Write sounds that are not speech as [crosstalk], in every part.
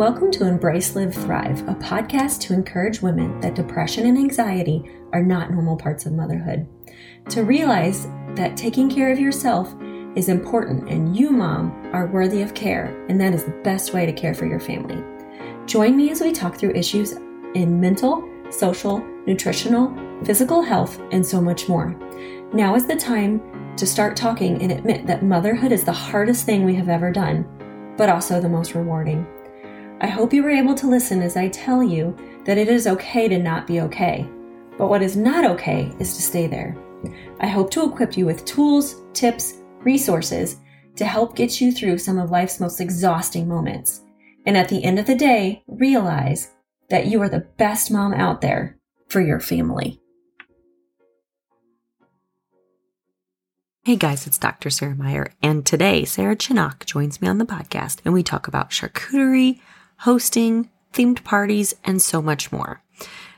Welcome to Embrace, Live, Thrive, a podcast to encourage women that depression and anxiety are not normal parts of motherhood. To realize that taking care of yourself is important and you, mom, are worthy of care, and that is the best way to care for your family. Join me as we talk through issues in mental, social, nutritional, physical health, and so much more. Now is the time to start talking and admit that motherhood is the hardest thing we have ever done, but also the most rewarding. I hope you were able to listen as I tell you that it is okay to not be okay, but what is not okay is to stay there. I hope to equip you with tools, tips, resources to help get you through some of life's most exhausting moments. And at the end of the day, realize that you are the best mom out there for your family. Hey guys, it's Dr. Sarah Meyer, and today Sarah Chinock joins me on the podcast and we talk about charcuterie, hosting, themed parties, and so much more.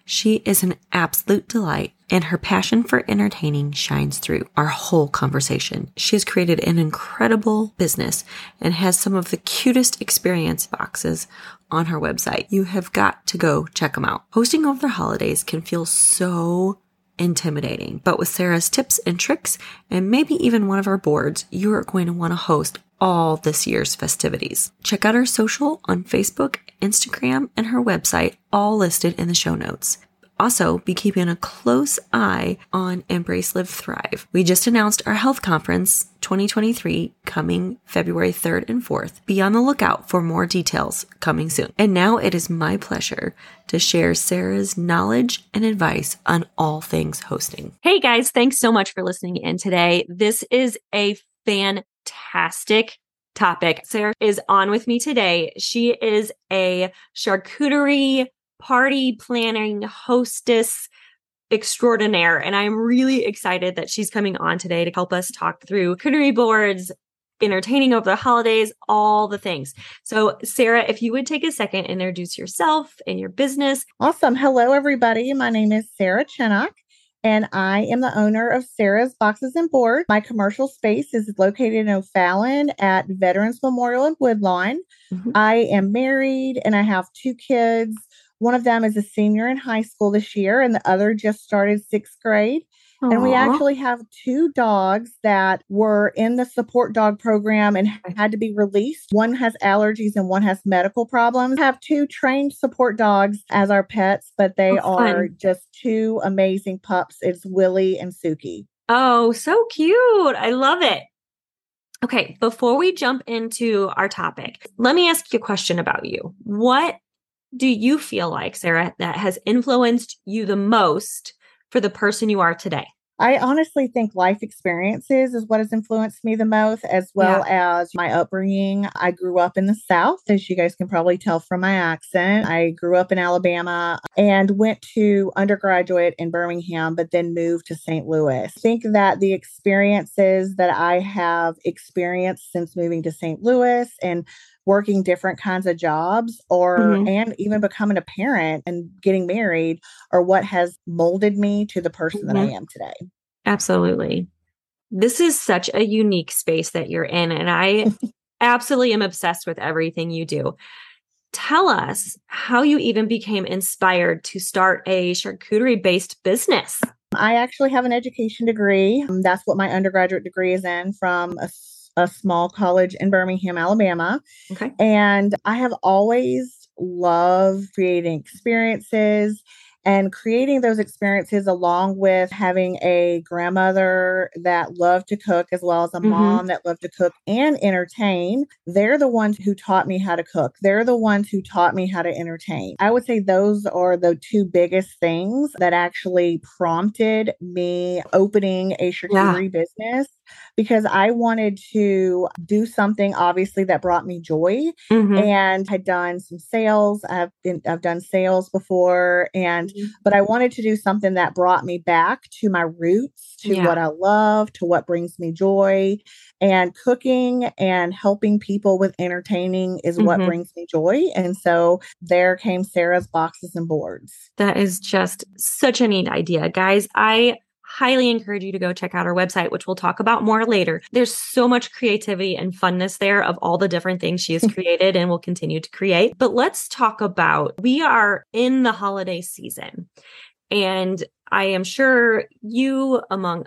She is an absolute delight and her passion for entertaining shines through our whole conversation. She has created an incredible business and has some of the cutest experience boxes on her website. You have got to go check them out. Hosting over the holidays can feel so intimidating. But with Sarah's tips and tricks, and maybe even one of our boards, you are going to want to host all this year's festivities. Check out our social on Facebook, Instagram, and her website, all listed in the show notes. Also, be keeping a close eye on Embrace Live Thrive. We just announced our health conference 2023 coming February 3rd and 4th. Be on the lookout for more details coming soon. And now it is my pleasure to share Sarah's knowledge and advice on all things hosting. Hey guys, thanks so much for listening in today. This is a fantastic topic. Sarah is on with me today. She is a charcuterie party planning hostess extraordinaire. And I'm really excited that she's coming on today to help us talk through charcuterie boards, entertaining over the holidays, all the things. So, Sarah, if you would take a second, introduce yourself and your business. Awesome. Hello, everybody. My name is Sarah Chinock. And I am the owner of Sarah's Boxes and Board. My commercial space is located in O'Fallon at Veterans Memorial in Woodlawn. Mm-hmm. I am married and I have two kids. One of them is a senior in high school this year, and the other just started sixth grade. Aww. And we actually have two dogs that were in the support dog program and had to be released. One has allergies and one has medical problems. We have two trained support dogs as our pets, but they oh, are just two amazing pups. It's Willie and Suki. Oh, so cute. I love it. Okay, before we jump into our topic, let me ask you a question about you. What do you feel like, Sarah, that has influenced you the most for the person you are today? I honestly think life experiences is what has influenced me the most, as well yeah. as my upbringing. I grew up in the South, as you guys can probably tell from my accent. I grew up in Alabama and went to undergraduate in Birmingham, but then moved to St. Louis. I think that the experiences that I have experienced since moving to St. Louis and working different kinds of jobs or mm-hmm. and even becoming a parent and getting married are what has molded me to the person that I mm-hmm. am today. Absolutely. This is such a unique space that you're in and I [laughs] absolutely am obsessed with everything you do. Tell us how you even became inspired to start a charcuterie based business. I actually have an education degree. That's what my undergraduate degree is in from a a small college in Birmingham, Alabama. Okay. And I have always loved creating experiences and creating those experiences along with having a grandmother that loved to cook as well as a mm-hmm. mom that loved to cook and entertain they're the ones who taught me how to cook they're the ones who taught me how to entertain i would say those are the two biggest things that actually prompted me opening a charcuterie yeah. business because I wanted to do something obviously that brought me joy mm-hmm. and had done some sales. I've been I've done sales before and mm-hmm. but I wanted to do something that brought me back to my roots, to yeah. what I love, to what brings me joy. And cooking and helping people with entertaining is mm-hmm. what brings me joy. And so there came Sarah's boxes and boards. That is just such a neat idea. Guys, I highly encourage you to go check out our website, which we'll talk about more later. There's so much creativity and funness there of all the different things she has [laughs] created and will continue to create. But let's talk about we are in the holiday season. And I am sure you, among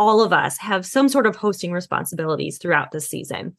all of us, have some sort of hosting responsibilities throughout the season.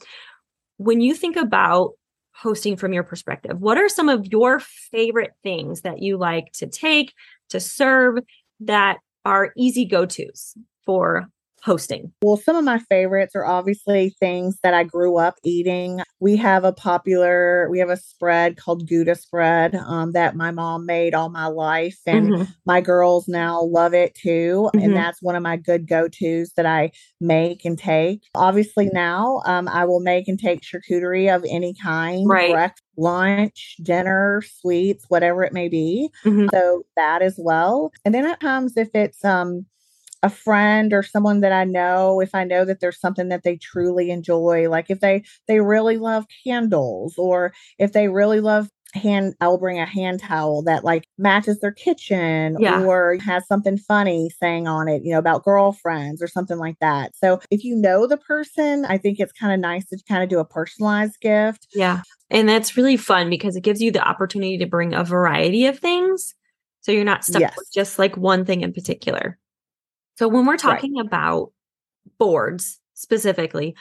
When you think about hosting from your perspective, what are some of your favorite things that you like to take, to serve that are easy go tos for hosting? Well, some of my favorites are obviously things that I grew up eating. We have a popular, we have a spread called Gouda spread um, that my mom made all my life, and mm-hmm. my girls now love it too. Mm-hmm. And that's one of my good go tos that I make and take. Obviously, now um, I will make and take charcuterie of any kind, right. breakfast, lunch, dinner, sweets, whatever it may be. Mm-hmm. So that as well. And then at times, if it's um, a friend or someone that I know, if I know that there's something that they truly enjoy, like if they they really love candles or if they really love hand I'll bring a hand towel that like matches their kitchen yeah. or has something funny saying on it, you know, about girlfriends or something like that. So if you know the person, I think it's kind of nice to kind of do a personalized gift. Yeah. And that's really fun because it gives you the opportunity to bring a variety of things. So you're not stuck yes. with just like one thing in particular. So when we're talking right. about boards specifically,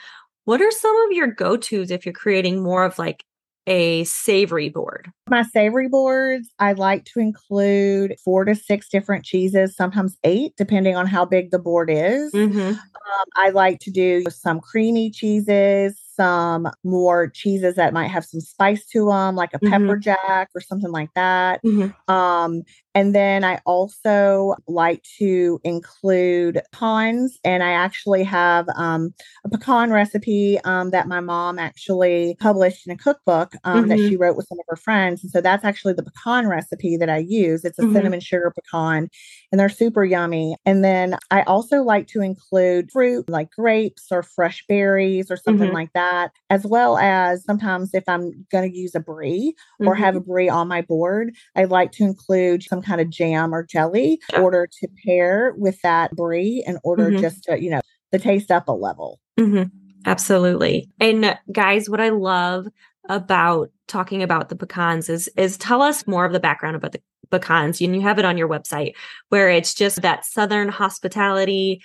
what are some of your go-tos if you're creating more of like a savory board? My savory boards, I like to include four to six different cheeses, sometimes eight, depending on how big the board is. Mm-hmm. Um, I like to do some creamy cheeses, some more cheeses that might have some spice to them, like a mm-hmm. pepper jack or something like that. Mm-hmm. Um, and then I also like to include pecans, and I actually have um, a pecan recipe um, that my mom actually published in a cookbook um, mm-hmm. that she wrote with some of her friends. And so that's actually the pecan recipe that I use. It's a mm-hmm. cinnamon sugar pecan, and they're super yummy. And then I also like to include fruit like grapes or fresh berries or something mm-hmm. like that as well as sometimes if I'm going to use a brie or mm-hmm. have a brie on my board, I like to include some kind of jam or jelly in order to pair with that brie in order mm-hmm. just to, you know, the taste up a level. Mm-hmm. Absolutely. And guys, what I love about talking about the pecans is is tell us more of the background about the pecans and you have it on your website where it's just that southern hospitality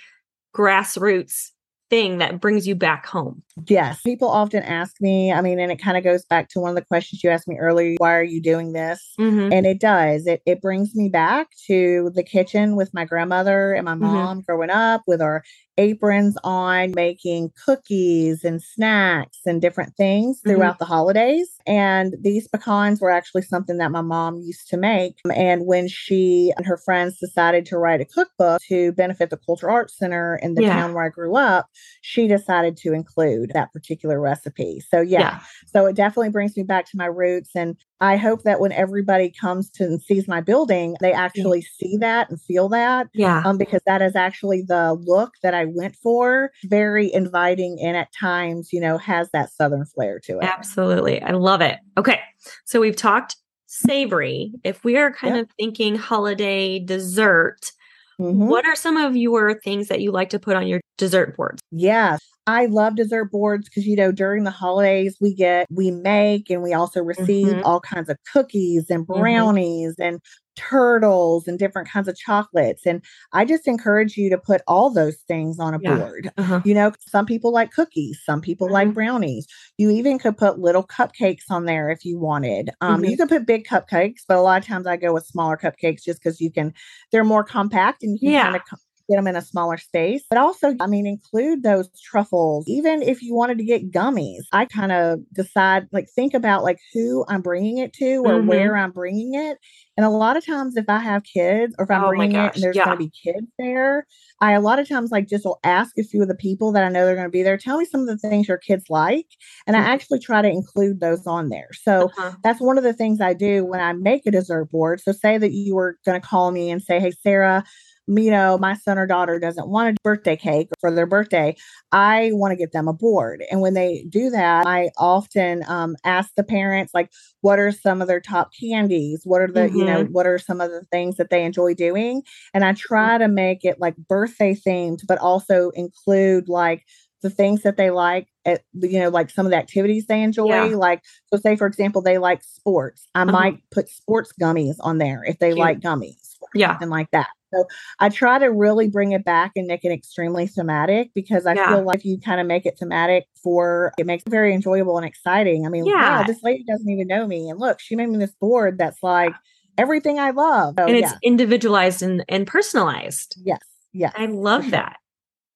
grassroots thing that brings you back home. Yes. People often ask me, I mean, and it kind of goes back to one of the questions you asked me earlier why are you doing this? Mm-hmm. And it does. It, it brings me back to the kitchen with my grandmother and my mm-hmm. mom mm-hmm. growing up with our aprons on, making cookies and snacks and different things mm-hmm. throughout mm-hmm. the holidays. And these pecans were actually something that my mom used to make. And when she and her friends decided to write a cookbook to benefit the Culture Arts Center in the yeah. town where I grew up, she decided to include that particular recipe. So, yeah. yeah. So it definitely brings me back to my roots. And I hope that when everybody comes to and sees my building, they actually see that and feel that. Yeah. Um, because that is actually the look that I went for. Very inviting and at times, you know, has that southern flair to it. Absolutely. I love it. Okay. So we've talked savory. If we are kind yep. of thinking holiday dessert, mm-hmm. what are some of your things that you like to put on your dessert boards? Yeah. I love dessert boards because, you know, during the holidays, we get, we make and we also receive mm-hmm. all kinds of cookies and mm-hmm. brownies mm-hmm. and turtles and different kinds of chocolates. And I just encourage you to put all those things on a yeah. board. Uh-huh. You know, some people like cookies, some people mm-hmm. like brownies. You even could put little cupcakes on there if you wanted. Um, mm-hmm. You could put big cupcakes, but a lot of times I go with smaller cupcakes just because you can, they're more compact and you can yeah. kind of get them in a smaller space. But also, I mean, include those truffles. Even if you wanted to get gummies, I kind of decide, like, think about like who I'm bringing it to or mm-hmm. where I'm bringing it. And a lot of times, if I have kids or if I'm oh bringing it and there's yeah. going to be kids there, I a lot of times like just will ask a few of the people that I know they're going to be there. Tell me some of the things your kids like, and mm-hmm. I actually try to include those on there. So uh-huh. that's one of the things I do when I make a dessert board. So say that you were going to call me and say, "Hey, Sarah." You know, my son or daughter doesn't want a birthday cake for their birthday, I want to get them a board. And when they do that, I often um, ask the parents, like, what are some of their top candies? What are the, mm-hmm. you know, mm-hmm. what are some of the things that they enjoy doing? And I try to make it like birthday themed, but also include like the things that they like at you know like some of the activities they enjoy yeah. like so say for example they like sports i uh-huh. might put sports gummies on there if they Cute. like gummies yeah something like that so i try to really bring it back and make it extremely thematic because i yeah. feel like if you kind of make it thematic for it makes it very enjoyable and exciting i mean yeah. wow this lady doesn't even know me and look she made me this board that's like everything i love so, and it's yeah. individualized and, and personalized yes yes i love [laughs] that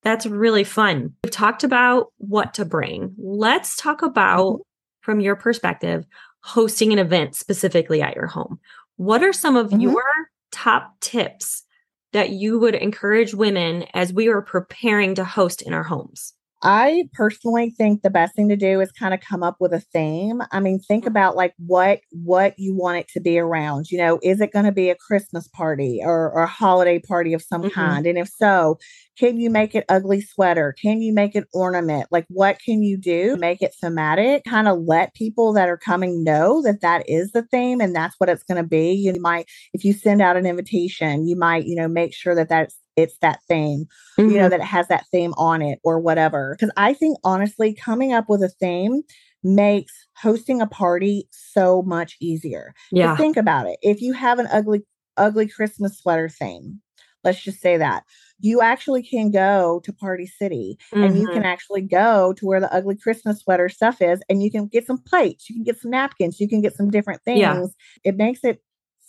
that's really fun. We've talked about what to bring. Let's talk about, mm-hmm. from your perspective, hosting an event specifically at your home. What are some of mm-hmm. your top tips that you would encourage women as we are preparing to host in our homes? I personally think the best thing to do is kind of come up with a theme. I mean, think mm-hmm. about like what what you want it to be around. You know, is it going to be a Christmas party or, or a holiday party of some mm-hmm. kind? And if so, can you make it ugly sweater? Can you make it ornament? Like, what can you do? Make it thematic. Kind of let people that are coming know that that is the theme and that's what it's going to be. You might, if you send out an invitation, you might, you know, make sure that that's it's that theme, mm-hmm. you know, mm-hmm. that it has that theme on it or whatever. Because I think honestly, coming up with a theme makes hosting a party so much easier. Yeah. think about it. If you have an ugly, ugly Christmas sweater theme, let's just say that you actually can go to Party City mm-hmm. and you can mm-hmm. actually go to where the ugly Christmas sweater stuff is and you can get some plates, you can get some napkins, you can get some different things. Yeah. It makes it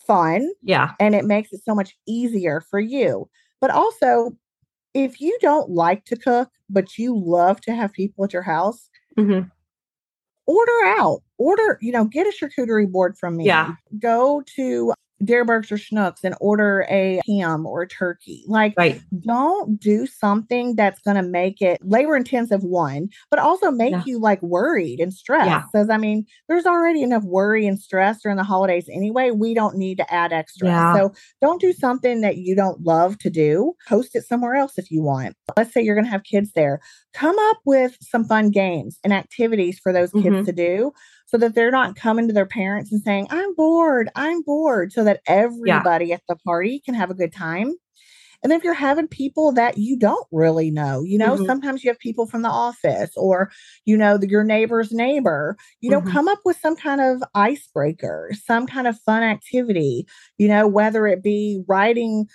fun. Yeah. And it makes it so much easier for you. But also, if you don't like to cook, but you love to have people at your house, mm-hmm. order out. Order, you know, get a charcuterie board from me. Yeah. Go to Dierbergs or Schnucks and order a ham or a turkey. Like, right. don't do something that's going to make it labor intensive, one, but also make yeah. you like worried and stressed. Because, yeah. I mean, there's already enough worry and stress during the holidays anyway. We don't need to add extra. Yeah. So, don't do something that you don't love to do. Host it somewhere else if you want. Let's say you're going to have kids there. Come up with some fun games and activities for those kids mm-hmm. to do so that they're not coming to their parents and saying, I'm bored, I'm bored, so that everybody yeah. at the party can have a good time. And if you're having people that you don't really know, you know, mm-hmm. sometimes you have people from the office or, you know, the, your neighbor's neighbor, you know, mm-hmm. come up with some kind of icebreaker, some kind of fun activity, you know, whether it be writing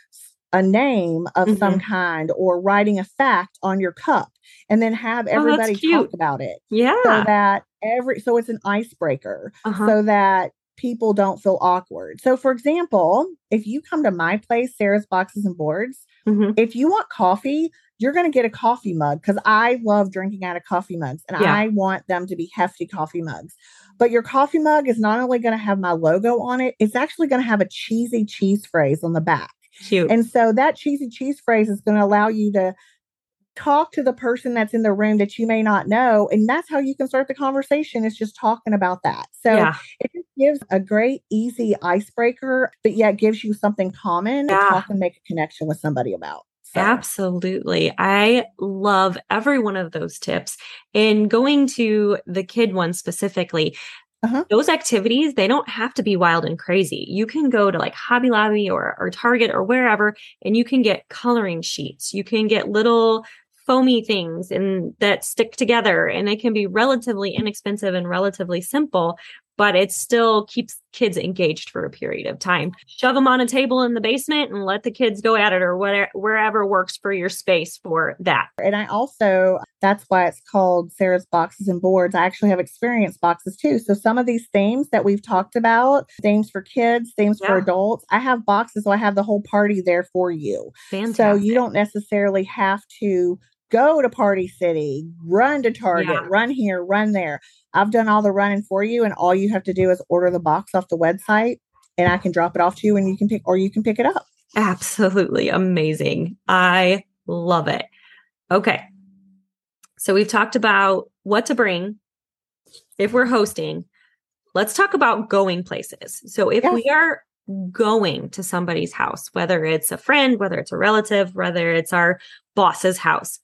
a name of mm-hmm. some kind or writing a fact on your cup and then have oh, everybody oh, talk about it. Yeah. So that every so it's an icebreaker uh-huh. so that people don't feel awkward. So for example, if you come to my place, Sarah's boxes and boards, mm-hmm. if you want coffee, you're going to get a coffee mug because I love drinking out of coffee mugs and yeah. I want them to be hefty coffee mugs. But your coffee mug is not only going to have my logo on it, it's actually going to have a cheesy cheese phrase on the back. Cute. And so that cheesy cheese phrase is going to allow you to talk to the person that's in the room that you may not know. And that's how you can start the conversation is just talking about that. So yeah. it just gives a great, easy icebreaker, but yet gives you something common yeah. to talk and make a connection with somebody about. So. Absolutely. I love every one of those tips. And going to the kid one specifically, uh-huh. Those activities, they don't have to be wild and crazy. You can go to like Hobby Lobby or, or Target or wherever, and you can get coloring sheets. You can get little foamy things and that stick together and it can be relatively inexpensive and relatively simple but it still keeps kids engaged for a period of time. Shove them on a table in the basement and let the kids go at it or whatever, wherever works for your space for that. And I also, that's why it's called Sarah's Boxes and Boards. I actually have experience boxes too. So some of these themes that we've talked about, themes for kids, themes yeah. for adults, I have boxes. So I have the whole party there for you. Fantastic. So you don't necessarily have to go to Party City, run to Target, yeah. run here, run there. I've done all the running for you, and all you have to do is order the box off the website, and I can drop it off to you, and you can pick, or you can pick it up. Absolutely amazing. I love it. Okay. So we've talked about what to bring if we're hosting. Let's talk about going places. So if yes. we are going to somebody's house, whether it's a friend, whether it's a relative, whether it's our boss's house.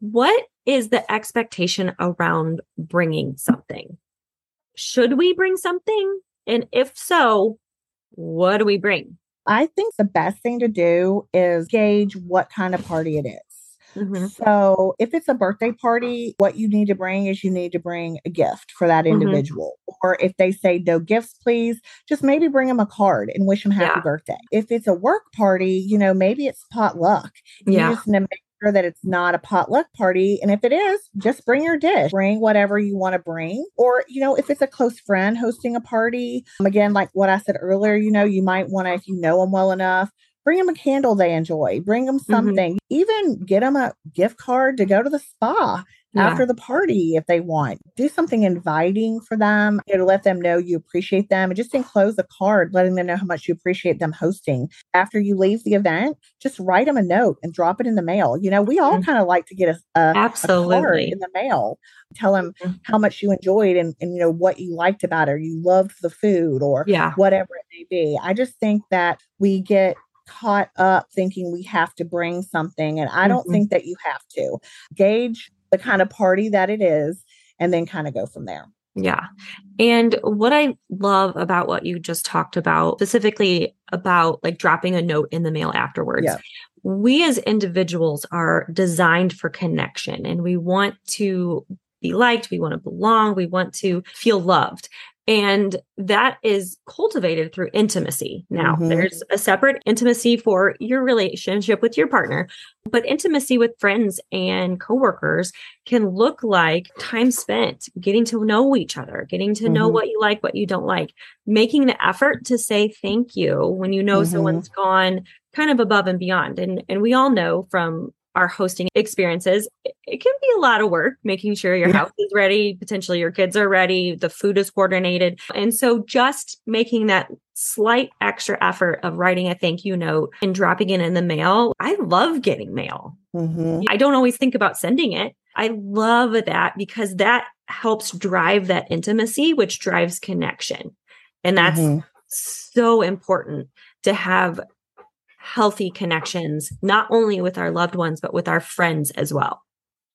What is the expectation around bringing something? Should we bring something? And if so, what do we bring? I think the best thing to do is gauge what kind of party it is. Mm-hmm. So, if it's a birthday party, what you need to bring is you need to bring a gift for that mm-hmm. individual. Mm-hmm. Or if they say no gifts, please, just maybe bring them a card and wish them happy yeah. birthday. If it's a work party, you know, maybe it's potluck. You yeah. just make sure that it's not a potluck party. And if it is, just bring your dish, bring whatever you want to bring. Or, you know, if it's a close friend hosting a party, um, again, like what I said earlier, you know, you might want to, if you know them well enough, bring them a candle they enjoy, bring them mm-hmm. something, mm-hmm. even get them a gift card to go to the spa yeah. after the party if they want. Do something inviting for them you know, to let them know you appreciate them and just enclose a card letting them know how much you appreciate them hosting. After you leave the event, just write them a note and drop it in the mail. You know, we all mm-hmm. kind of like to get a, a, Absolutely. A card in the mail. Tell them mm-hmm. how much you enjoyed and, and, you know, what you liked about it, or you loved the food or yeah. whatever it may be. I just think that we get caught up thinking we have to bring something. And I don't mm-hmm. think that you have to gauge the kind of party that it is and then kind of go from there. Yeah. And what I love about what you just talked about, specifically about like dropping a note in the mail afterwards, yeah. we as individuals are designed for connection and we want to be liked, we want to belong, we want to feel loved. And that is cultivated through intimacy. Now, mm-hmm. there's a separate intimacy for your relationship with your partner, but intimacy with friends and coworkers can look like time spent getting to know each other, getting to mm-hmm. know what you like, what you don't like, making the effort to say thank you when you know mm-hmm. someone's gone kind of above and beyond. And and we all know from our hosting experiences, it can be a lot of work making sure your yeah. house is ready, potentially your kids are ready, the food is coordinated. And so just making that slight extra effort of writing a thank you note and dropping it in the mail. I love getting mail. Mm-hmm. I don't always think about sending it. I love that because that helps drive that intimacy, which drives connection. And that's mm-hmm. so important to have healthy connections, not only with our loved ones, but with our friends as well.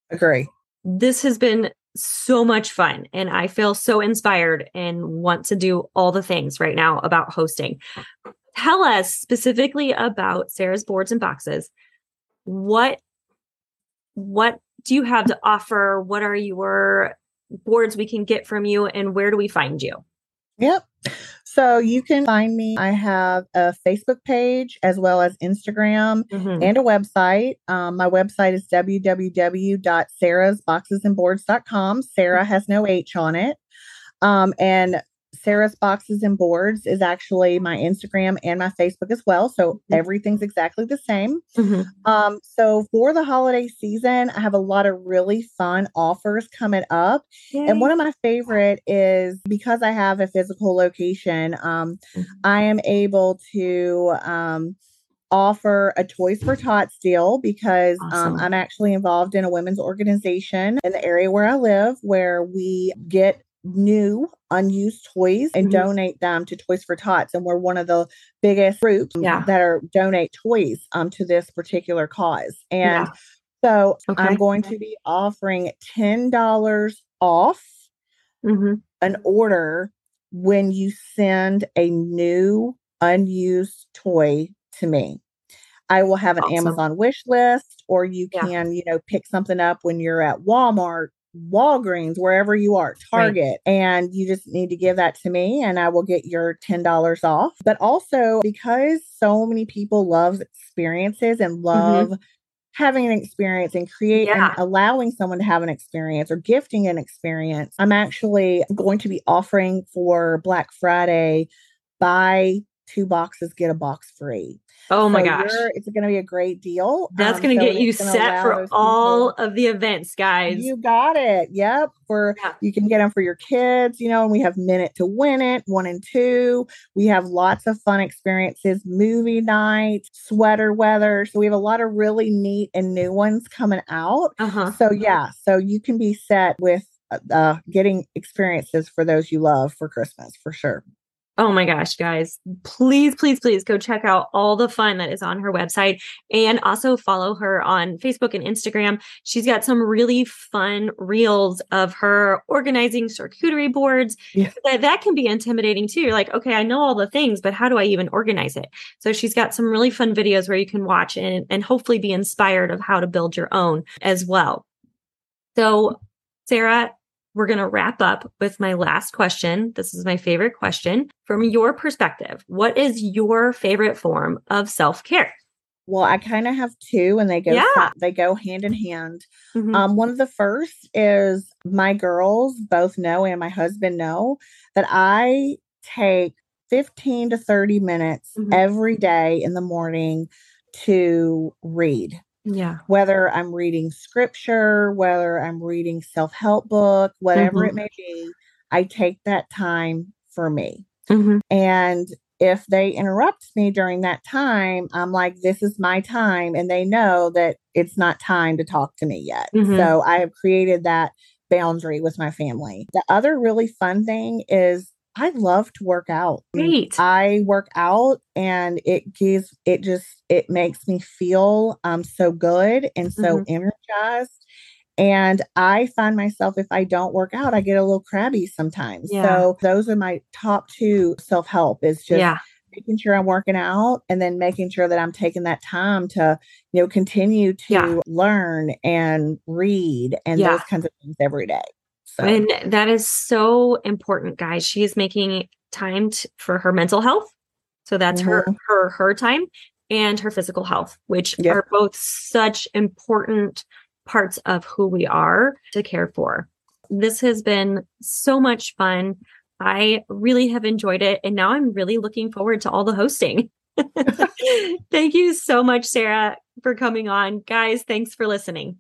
Agree. This has been so much fun and I feel so inspired and want to do all the things right now about hosting. Tell us specifically about Sarah's boards and boxes. What what do you have to offer? What are your boards we can get from you and where do we find you? Yep. So you can find me. I have a Facebook page as well as Instagram mm-hmm. and a website. Um, my website is www.sarahsboxesandboards.com. Sarah has no H on it. Um, and Sarah's Boxes and Boards is actually my Instagram and my Facebook as well. So mm-hmm. everything's exactly the same. Mm-hmm. Um, so for the holiday season, I have a lot of really fun offers coming up. Yay. And one of my favorite is because I have a physical location, um, mm-hmm. I am able to um, offer a Toys for Tots deal because um, awesome. um, I'm actually involved in a women's organization in the area where I live where we get new unused toys and mm-hmm. donate them to Toys for Tots. And we're one of the biggest groups yeah. that are donate toys um, to this particular cause. And yeah. so okay. I'm going to be offering $10 off mm-hmm. an order when you send a new unused toy to me. I will have an awesome. Amazon wish list, or you can, yeah. you know, pick something up when you're at Walmart Walgreens, wherever you are, Target, right. and you just need to give that to me and I will get your $10 off. But also because so many people love experiences and mm-hmm. love mm-hmm. having an experience and create yeah. and allowing someone to have an experience or gifting an experience, I'm actually going to be offering for Black Friday buy two boxes, get a box free. Oh my so gosh. It's going to be a great deal. That's um, going to so get you set for all of the events, guys. You got it. Yep. For yeah. you can get them for your kids, you know, and we have minute to win it, one and two. We have lots of fun experiences, movie night, sweater weather. So we have a lot of really neat and new ones coming out. Uh-huh. So yeah, so you can be set with uh, getting experiences for those you love for Christmas for sure. Oh my gosh, guys, please, please, please go check out all the fun that is on her website and also follow her on Facebook and Instagram. She's got some really fun reels of her organizing charcuterie boards. Yeah. That, that can be intimidating too. You're like, okay, I know all the things, but how do I even organize it? So she's got some really fun videos where you can watch and, and hopefully be inspired of how to build your own as well. So, Sarah, we're going to wrap up with my last question. This is my favorite question. From your perspective, what is your favorite form of self care? Well, I kind of have two, and they go yeah. they go hand in hand. Mm-hmm. Um, one of the first is my girls both know, and my husband know that I take fifteen to thirty minutes mm-hmm. every day in the morning to read. Yeah. Whether I'm reading scripture, whether I'm reading self help book, whatever mm-hmm. it may be, I take that time for me. Mm-hmm. And if they interrupt me during that time, I'm like, this is my time. And they know that it's not time to talk to me yet. Mm-hmm. So I have created that boundary with my family. The other really fun thing is I love to work out. Great. I work out and it gives it just it makes me feel um so good and so mm-hmm. energized. And I find myself if I don't work out, I get a little crabby sometimes. Yeah. So those are my top two self-help is just yeah. making sure I'm working out and then making sure that I'm taking that time to, you know, continue to yeah. learn and read and those kinds of things every day. So. And that is so important, guys. She is making time t- for her mental health. So that's mm-hmm. her her her time and her physical health, which yep. are both such important parts of who we are to care for. This has been so much fun. I really have enjoyed it. And now I'm really looking forward to all the hosting. [laughs] [laughs] Thank you so much, Sarah, for coming on. Guys, thanks for listening.